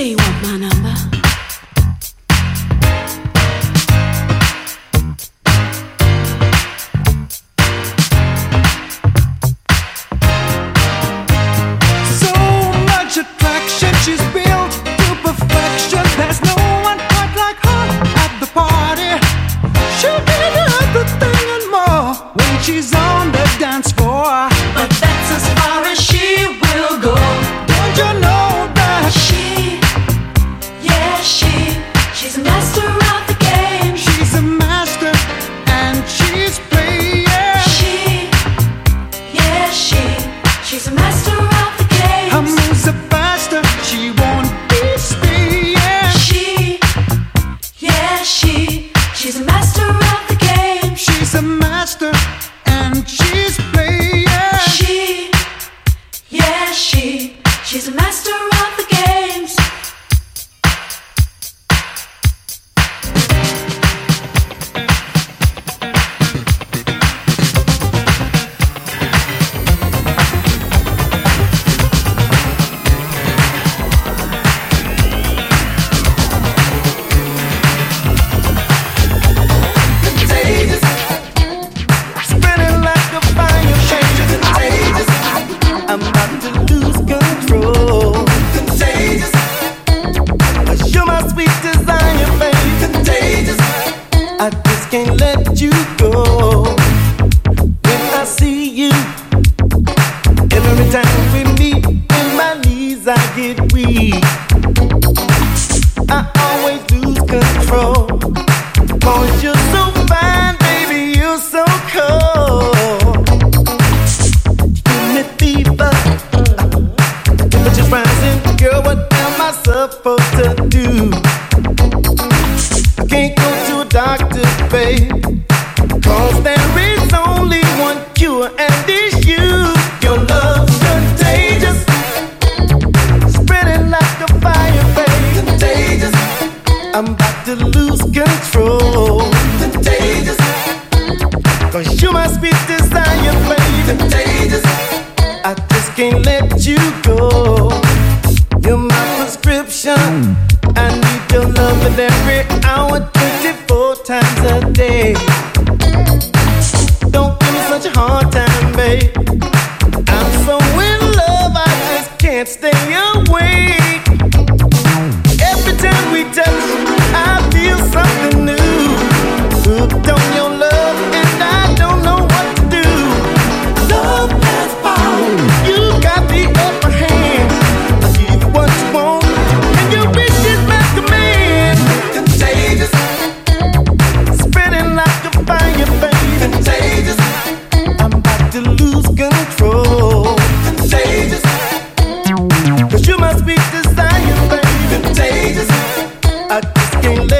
say you want my number. just can't let you go. When I see you, every time we meet, in my knees I get weak. I always lose control, cause you. I just can't let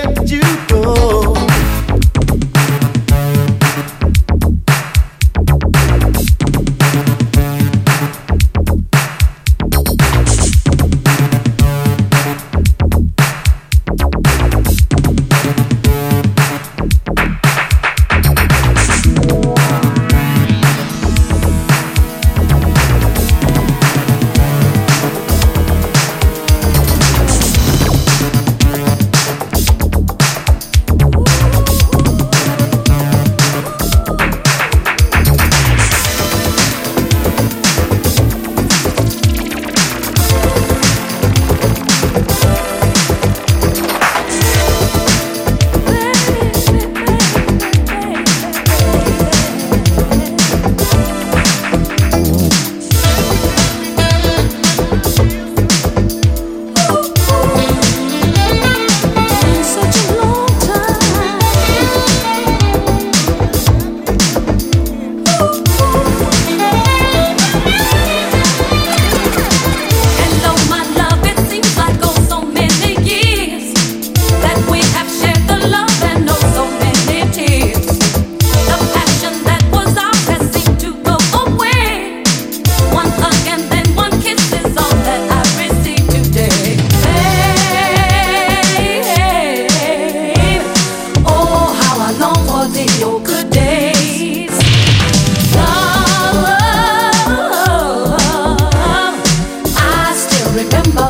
remember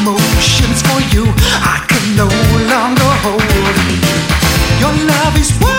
emotions for you I can no longer hold Your love is worth.